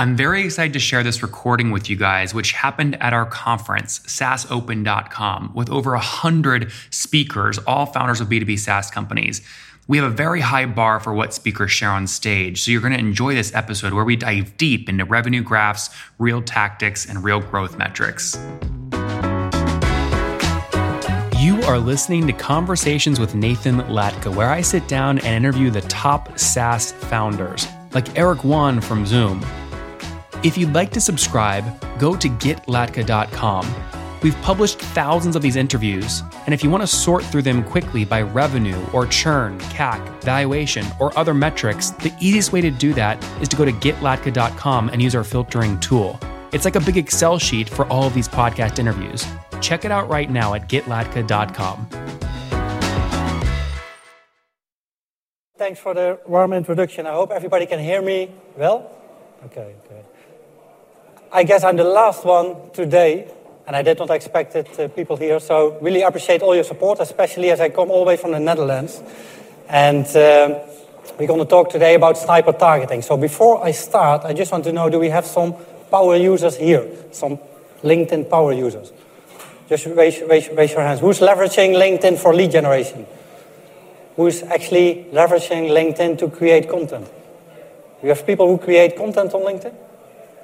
I'm very excited to share this recording with you guys, which happened at our conference, SaaSopen.com, with over 100 speakers, all founders of B2B SaaS companies. We have a very high bar for what speakers share on stage, so you're going to enjoy this episode where we dive deep into revenue graphs, real tactics, and real growth metrics. You are listening to Conversations with Nathan Latka, where I sit down and interview the top SaaS founders, like Eric Yuan from Zoom. If you'd like to subscribe, go to getlatka.com. We've published thousands of these interviews, and if you want to sort through them quickly by revenue or churn, CAC, valuation, or other metrics, the easiest way to do that is to go to getlatka.com and use our filtering tool. It's like a big Excel sheet for all of these podcast interviews. Check it out right now at getlatka.com. Thanks for the warm introduction. I hope everybody can hear me well. Okay, okay. I guess I'm the last one today, and I did not expect it, uh, people here. So really appreciate all your support, especially as I come all the way from the Netherlands. And uh, we're going to talk today about sniper targeting. So before I start, I just want to know, do we have some power users here? Some LinkedIn power users? Just raise, raise, raise your hands. Who's leveraging LinkedIn for lead generation? Who's actually leveraging LinkedIn to create content? You have people who create content on LinkedIn?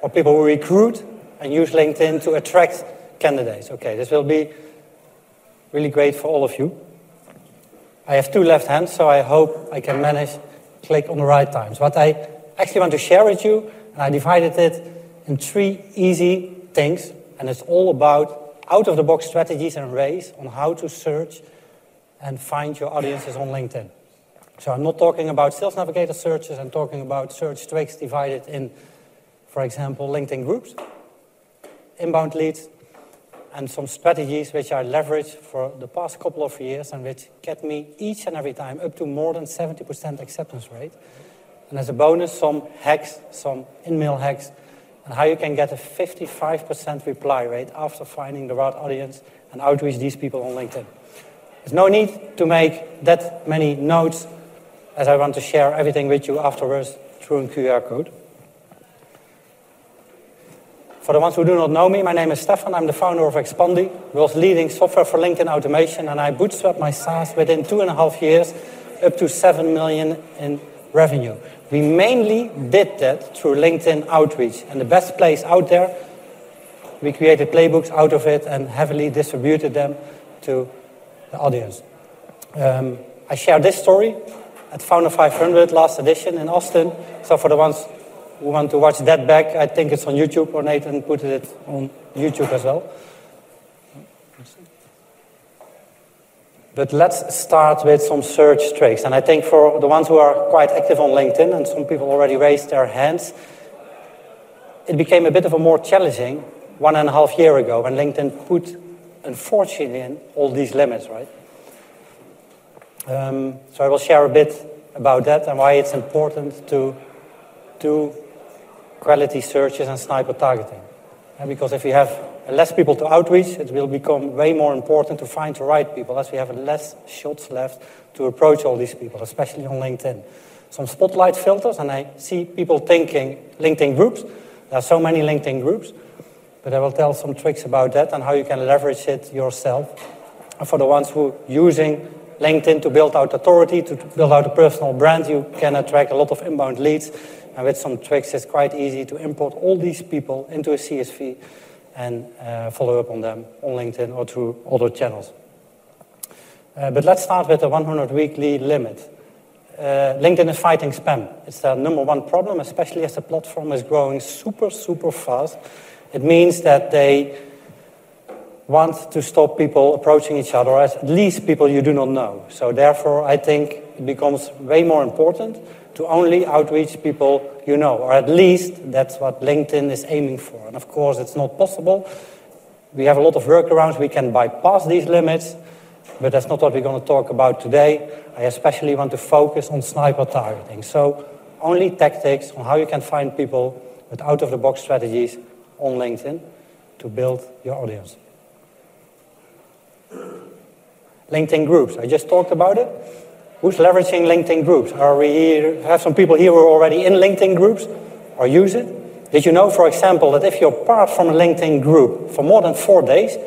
Or people who recruit and use LinkedIn to attract candidates. Okay, this will be really great for all of you. I have two left hands, so I hope I can manage click on the right times. What I actually want to share with you, and I divided it in three easy things, and it's all about out-of-the-box strategies and ways on how to search and find your audiences on LinkedIn. So I'm not talking about Sales Navigator searches, I'm talking about search tricks divided in for example, LinkedIn groups, inbound leads, and some strategies which I leveraged for the past couple of years and which get me each and every time up to more than 70% acceptance rate. And as a bonus, some hacks, some in-mail hacks, and how you can get a 55% reply rate after finding the right audience and outreach these people on LinkedIn. There's no need to make that many notes as I want to share everything with you afterwards through a QR code. For the ones who do not know me, my name is Stefan. I'm the founder of Expandi, world's leading software for LinkedIn automation, and I bootstrapped my SaaS within two and a half years up to 7 million in revenue. We mainly did that through LinkedIn outreach, and the best place out there, we created playbooks out of it and heavily distributed them to the audience. Um, I share this story at Founder 500 last edition in Austin. So for the ones who want to watch that back, I think it's on YouTube, or Nathan put it on YouTube as well. But let's start with some search tricks. And I think for the ones who are quite active on LinkedIn, and some people already raised their hands, it became a bit of a more challenging one and a half year ago when LinkedIn put, unfortunately, in all these limits, right? Um, so I will share a bit about that and why it's important to do quality searches and sniper targeting. And because if we have less people to outreach, it will become way more important to find the right people as we have less shots left to approach all these people, especially on LinkedIn. Some spotlight filters, and I see people thinking LinkedIn groups. There are so many LinkedIn groups, but I will tell some tricks about that and how you can leverage it yourself. And for the ones who are using LinkedIn to build out authority, to build out a personal brand, you can attract a lot of inbound leads and with some tricks, it's quite easy to import all these people into a CSV and uh, follow up on them on LinkedIn or through other channels. Uh, but let's start with the 100 weekly limit. Uh, LinkedIn is fighting spam. It's their number one problem, especially as the platform is growing super, super fast. It means that they want to stop people approaching each other, as at least people you do not know. So therefore, I think it becomes way more important to only outreach people you know, or at least that's what LinkedIn is aiming for. And of course, it's not possible. We have a lot of workarounds. We can bypass these limits, but that's not what we're going to talk about today. I especially want to focus on sniper targeting. So, only tactics on how you can find people with out of the box strategies on LinkedIn to build your audience. LinkedIn groups, I just talked about it. Who's leveraging LinkedIn groups? Are we here, have some people here who are already in LinkedIn groups or use it? Did you know, for example, that if you're part from a LinkedIn group for more than four days,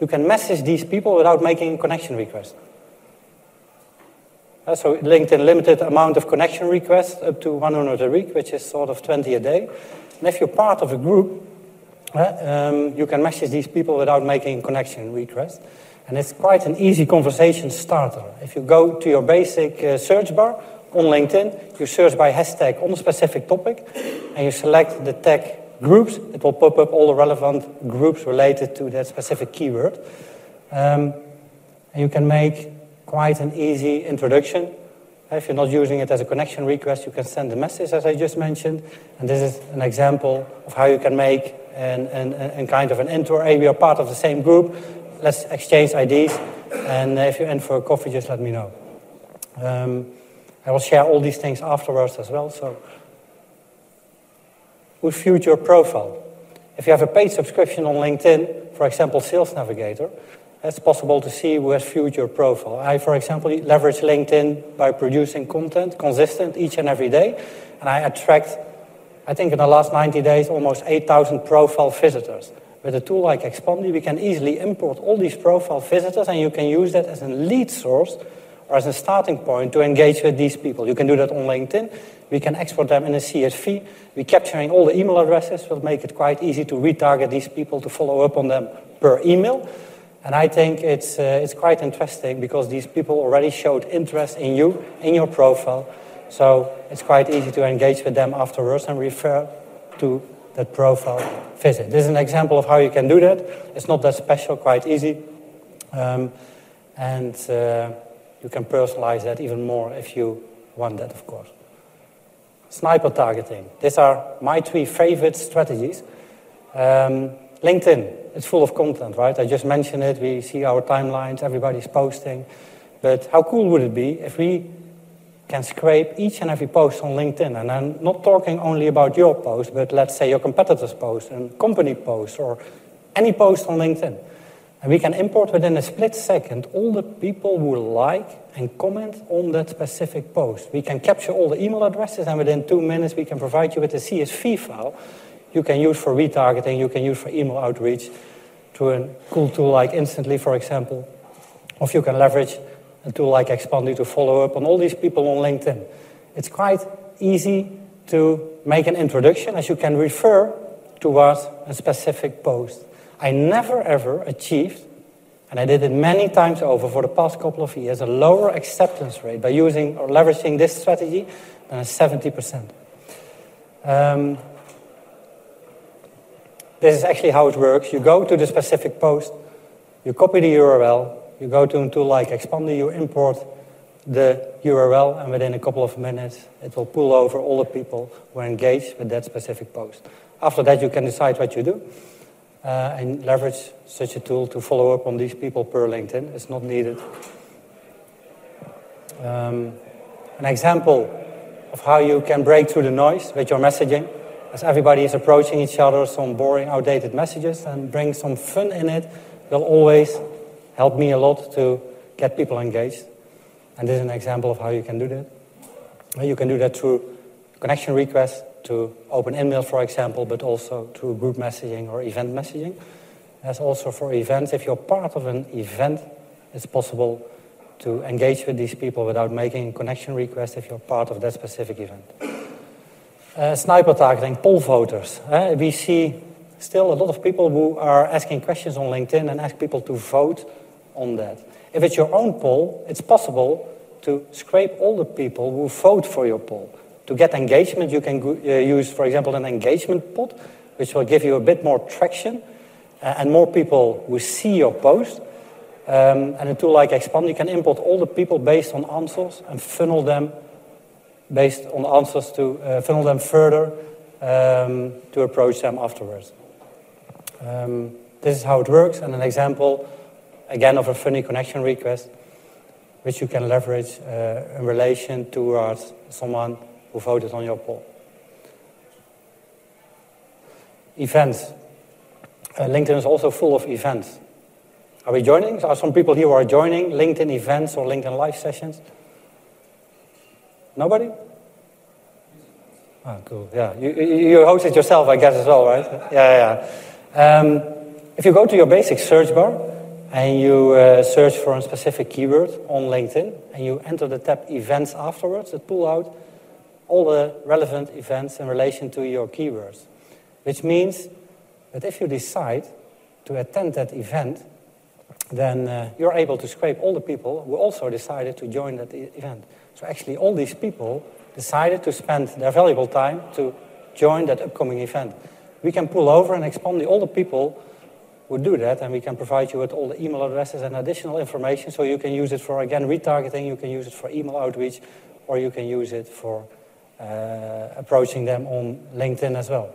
you can message these people without making a connection request? Uh, so LinkedIn limited amount of connection requests up to 100 a week, which is sort of 20 a day. And if you're part of a group, uh, um, you can message these people without making connection request. And it's quite an easy conversation starter. If you go to your basic uh, search bar on LinkedIn, you search by hashtag on a specific topic, and you select the tag groups, it will pop up all the relevant groups related to that specific keyword. Um, and you can make quite an easy introduction. If you're not using it as a connection request, you can send a message, as I just mentioned. And this is an example of how you can make an, an, kind of an intro. Hey, we are part of the same group. Let's exchange IDs. And if you're in for a coffee, just let me know. Um, I will share all these things afterwards as well. So, who viewed your Profile. If you have a paid subscription on LinkedIn, for example, Sales Navigator, it's possible to see who has viewed your profile. I, for example, leverage LinkedIn by producing content consistent each and every day. And I attract, I think in the last 90 days, almost 8,000 profile visitors. With a tool like Expandi, we can easily import all these profile visitors and you can use that as a lead source or as a starting point to engage with these people. You can do that on LinkedIn. We can export them in a CSV. We're capturing all the email addresses will make it quite easy to retarget these people to follow up on them per email. And I think it's, uh, it's quite interesting because these people already showed interest in you, in your profile. So it's quite easy to engage with them afterwards and refer to that profile visit. This is an example of how you can do that. It's not that special, quite easy. Um, and uh, you can personalize that even more if you want that, of course. Sniper targeting. These are my three favorite strategies. Um, LinkedIn, it's full of content, right? I just mentioned it. We see our timelines, everybody's posting. But how cool would it be if we can scrape each and every post on LinkedIn? And I'm not talking only about your post, but let's say your competitor's post and company post or any post on LinkedIn. And we can import within a split second all the people who like and comment on that specific post. We can capture all the email addresses, and within two minutes, we can provide you with a CSV file you can use for retargeting, you can use for email outreach through a cool tool like Instantly, for example. Or you can leverage a tool like Expandi to follow up on all these people on LinkedIn. It's quite easy to make an introduction as you can refer towards a specific post. I never ever achieved, and I did it many times over for the past couple of years, a lower acceptance rate by using or leveraging this strategy than 70%. Um, this is actually how it works. You go to the specific post, you copy the URL, you go to a tool like Expandi, you import the URL, and within a couple of minutes, it will pull over all the people who are engaged with that specific post. After that, you can decide what you do uh, and leverage such a tool to follow up on these people per LinkedIn. It's not needed. Um, an example of how you can break through the noise with your messaging as everybody is approaching each other, some boring, outdated messages, and bring some fun in it will always help me a lot to get people engaged. And this is an example of how you can do that. You can do that through connection requests to open email, for example, but also through group messaging or event messaging. As also for events, if you're part of an event, it's possible to engage with these people without making a connection request if you're part of that specific event. Uh, sniper targeting, poll voters. Uh, we see still a lot of people who are asking questions on LinkedIn and ask people to vote on that. If it's your own poll, it's possible to scrape all the people who vote for your poll. To get engagement, you can uh, use, for example, an engagement pod, which will give you a bit more traction uh, and more people who see your post. Um, and a tool like Expandi, you can import all the people based on answers and funnel them based on answers to uh, funnel them further um, to approach them afterwards. Um, this is how it works, and an example, again, of a funny connection request, which you can leverage uh, in relation towards someone who voted on your poll. Events. Uh, LinkedIn is also full of events. Are we joining? Are some people here who are joining LinkedIn events or LinkedIn live sessions? Nobody? Oh, cool. Yeah, you, you it yourself, I guess, as well, right? Yeah, yeah. Um, if you go to your basic search bar and you uh, search for a specific keyword on LinkedIn and you enter the tab Events afterwards, it pull out all the relevant events in relation to your keywords. Which means that if you decide to attend that event, then uh, you're able to scrape all the people who also decided to join that e event. So actually, all these people decided to spend their valuable time to join that upcoming event. We can pull over and expand all the people who do that, and we can provide you with all the email addresses and additional information so you can use it for, again, retargeting, you can use it for email outreach, or you can use it for uh, approaching them on LinkedIn as well.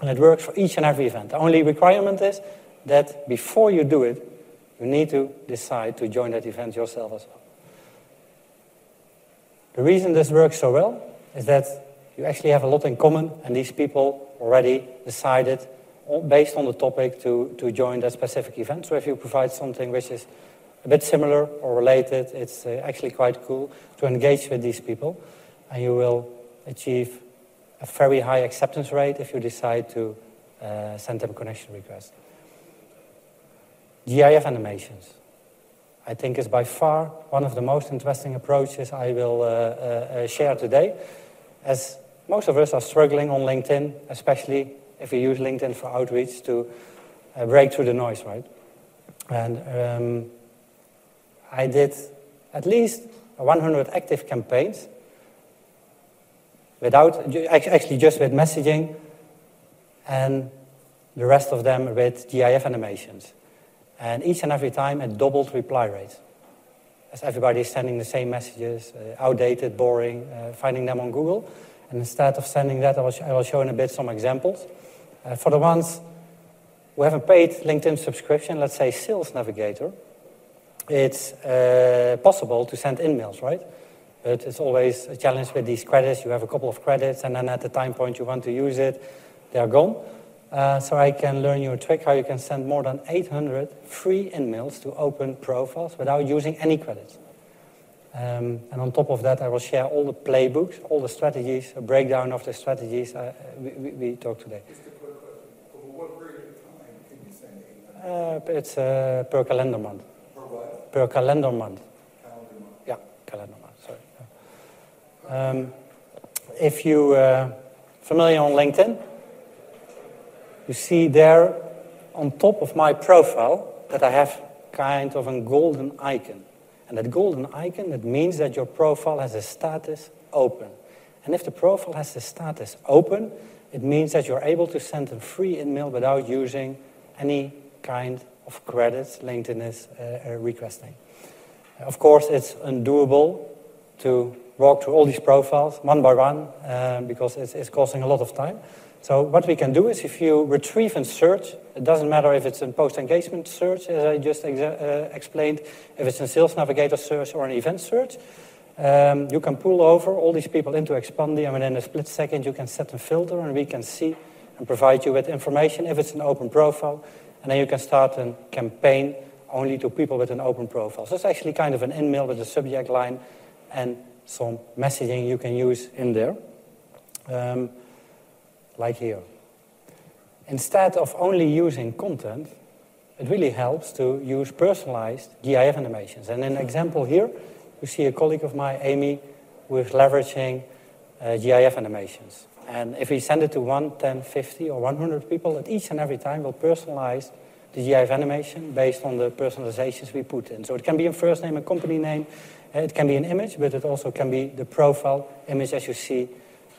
And it works for each and every event. The only requirement is that before you do it, you need to decide to join that event yourself as well. The reason this works so well is that you actually have a lot in common, and these people already decided, based on the topic, to, to join that specific event. So if you provide something which is a bit similar or related, it's uh, actually quite cool to engage with these people, and you will achieve a very high acceptance rate if you decide to uh, send them a connection request. GIF animations. I think is by far one of the most interesting approaches I will uh, uh, uh, share today. As most of us are struggling on LinkedIn, especially if we use LinkedIn for outreach to uh, break through the noise, right? And um, I did at least 100 active campaigns without, actually just with messaging and the rest of them with GIF animations. And each and every time it doubled reply rates. As everybody is sending the same messages, uh, outdated, boring, uh, finding them on Google. And instead of sending that, I will, I will show in a bit some examples. Uh, for the ones who have a paid LinkedIn subscription, let's say Sales Navigator, it's uh, possible to send in-mails, right? But it's always a challenge with these credits. You have a couple of credits, and then at the time point you want to use it, they are gone. Uh, so I can learn you a trick how you can send more than 800 free in-mails to open profiles without using any credits. Um, and on top of that, I will share all the playbooks, all the strategies, a breakdown of the strategies uh, we, we, we talked today. Uh, it's uh, per calendar month. Per what? Per calendar month. Calendar month. Yeah, calendar month, sorry. Um, if you uh, familiar on LinkedIn, you see there on top of my profile that I have kind of a golden icon. And that golden icon, that means that your profile has a status open. And if the profile has the status open, it means that you're able to send a free email without using any kind of credits LinkedIn is uh, uh, requesting. Of course, it's undoable to walk through all these profiles one by one uh, because it's, it's costing a lot of time. So what we can do is if you retrieve and search, it doesn't matter if it's a post-engagement search, as I just uh, explained, if it's a sales navigator search or an event search, um, you can pull over all these people into Expandi and within a split second you can set a filter and we can see and provide you with information if it's an open profile. And then you can start a campaign only to people with an open profile. So it's actually kind of an in-mail with a subject line and some messaging you can use in there. Um, like here. Instead of only using content, it really helps to use personalized GIF animations. And an example here, you see a colleague of mine, Amy, who is leveraging uh, GIF animations. And if we send it to 1, 10, 50, or 100 people, at each and every time we'll personalize the GIF animation based on the personalizations we put in. So it can be a first name and company name, uh, it can be an image, but it also can be the profile image as you see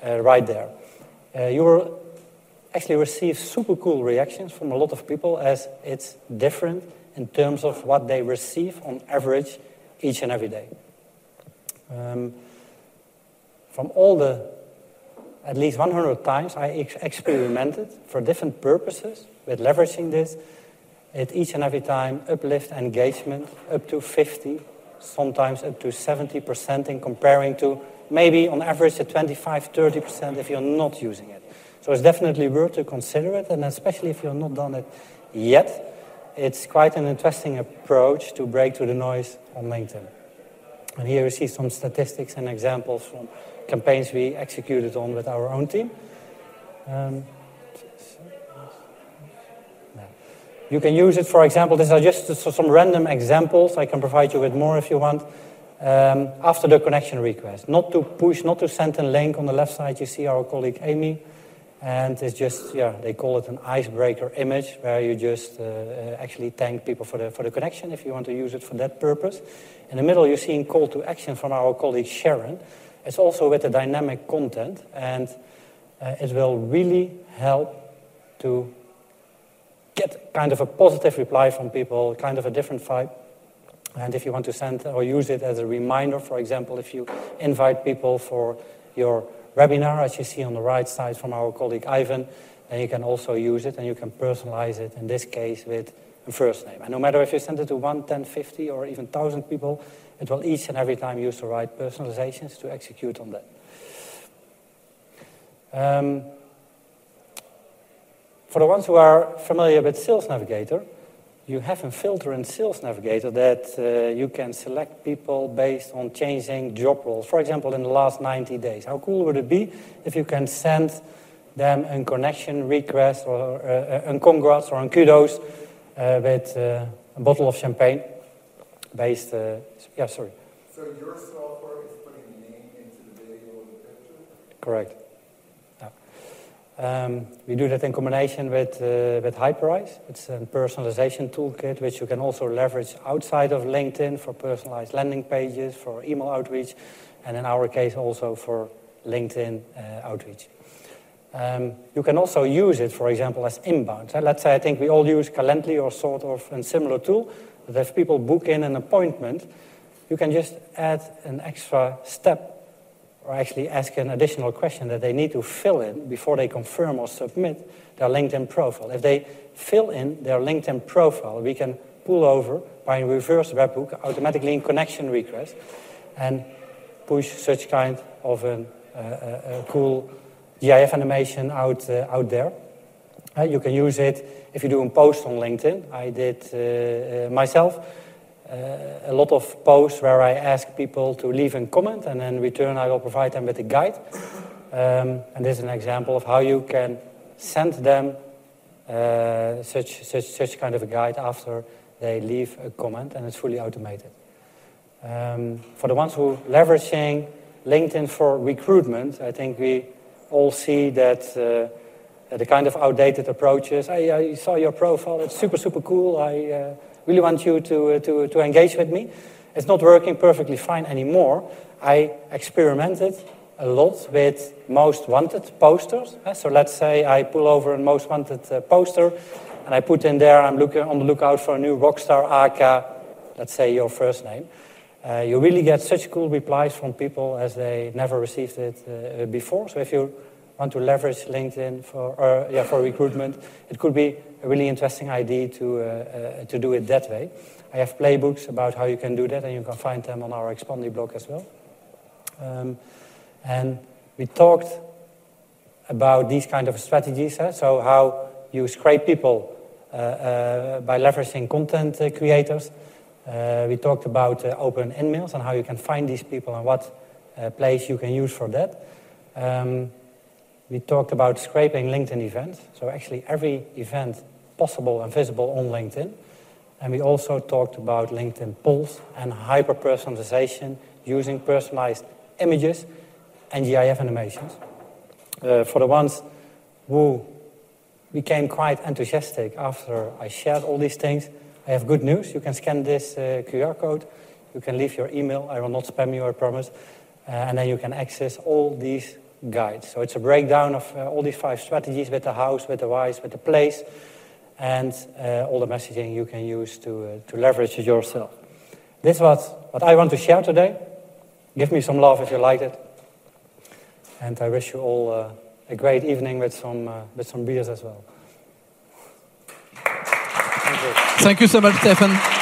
uh, right there. Uh, you will actually receive super cool reactions from a lot of people as it's different in terms of what they receive on average each and every day. Um, from all the, at least 100 times I ex experimented for different purposes with leveraging this, it each and every time uplift engagement up to 50, sometimes up to 70% in comparing to maybe on average at 25, 30% if you're not using it. So it's definitely worth to consider it, and especially if you're not done it yet, it's quite an interesting approach to break through the noise on LinkedIn. And here you see some statistics and examples from campaigns we executed on with our own team. Um, you can use it, for example, these are just some random examples. I can provide you with more if you want. Um, after the connection request, not to push, not to send a link. On the left side, you see our colleague Amy. And it's just, yeah, they call it an icebreaker image where you just uh, uh, actually thank people for the, for the connection if you want to use it for that purpose. In the middle, you're seeing call to action from our colleague Sharon. It's also with the dynamic content, and uh, it will really help to get kind of a positive reply from people, kind of a different vibe. And if you want to send or use it as a reminder, for example, if you invite people for your webinar, as you see on the right side from our colleague Ivan, then you can also use it and you can personalize it, in this case, with a first name. And no matter if you send it to 1, 10, 50, or even 1,000 people, it will each and every time use the right personalizations to execute on that. Um, for the ones who are familiar with Sales Navigator, you have a filter in Sales Navigator that uh, you can select people based on changing job roles. For example, in the last 90 days. How cool would it be if you can send them a connection request or uh, a congrats or a kudos uh, with uh, a bottle of champagne based, uh, yeah, sorry. So your software is putting the name into the video and the picture? Correct. Um, we do that in combination with, uh, with Hyperise. It's a personalization toolkit which you can also leverage outside of LinkedIn for personalized landing pages, for email outreach, and in our case also for LinkedIn uh, outreach. Um, you can also use it, for example, as inbound. Uh, let's say I think we all use Calendly or sort of a similar tool, if people book in an appointment, you can just add an extra step or actually ask an additional question that they need to fill in before they confirm or submit their LinkedIn profile. If they fill in their LinkedIn profile, we can pull over by a reverse webhook automatically in connection request and push such kind of an, uh, a, a cool GIF animation out, uh, out there. Uh, you can use it if you do a post on LinkedIn. I did uh, uh, myself uh, a lot of posts where I ask people to leave a comment, and in return, I will provide them with a guide. Um, and this is an example of how you can send them uh, such, such, such kind of a guide after they leave a comment, and it's fully automated. Um, for the ones who are leveraging LinkedIn for recruitment, I think we all see that uh, the kind of outdated approaches. Hey, I saw your profile; it's super, super cool. I uh, really want you to, uh, to, to engage with me. It's not working perfectly fine anymore. I experimented a lot with most wanted posters. So let's say I pull over a most wanted uh, poster and I put in there, I'm looking on the lookout for a new rockstar Aka, let's say your first name. Uh, you really get such cool replies from people as they never received it uh, before. So if you want to leverage LinkedIn for, uh, yeah, for recruitment, it could be a really interesting idea to, uh, uh, to do it that way. I have playbooks about how you can do that, and you can find them on our Expandi blog as well. Um, and we talked about these kind of strategies, eh? so how you scrape people uh, uh, by leveraging content uh, creators. we talked about open in-mails and how you can find these people and what place you can use for that. Um, we talked about scraping LinkedIn events. So actually every event possible and visible on LinkedIn. And we also talked about LinkedIn polls and hyper-personalization using personalized images and GIF animations. Uh, for the ones who became quite enthusiastic after I shared all these things, I have good news. You can scan this uh, QR code. You can leave your email. I will not spam you, I promise. Uh, and then you can access all these guide. So it's a breakdown of uh, all these five strategies with the house, with the wise, with the place, and uh, all the messaging you can use to, uh, to leverage it yourself. This is what, what I want to share today. Give me some love if you liked it. And I wish you all uh, a great evening with some, uh, with some beers as well. Thank you. Thank you so much, Stefan.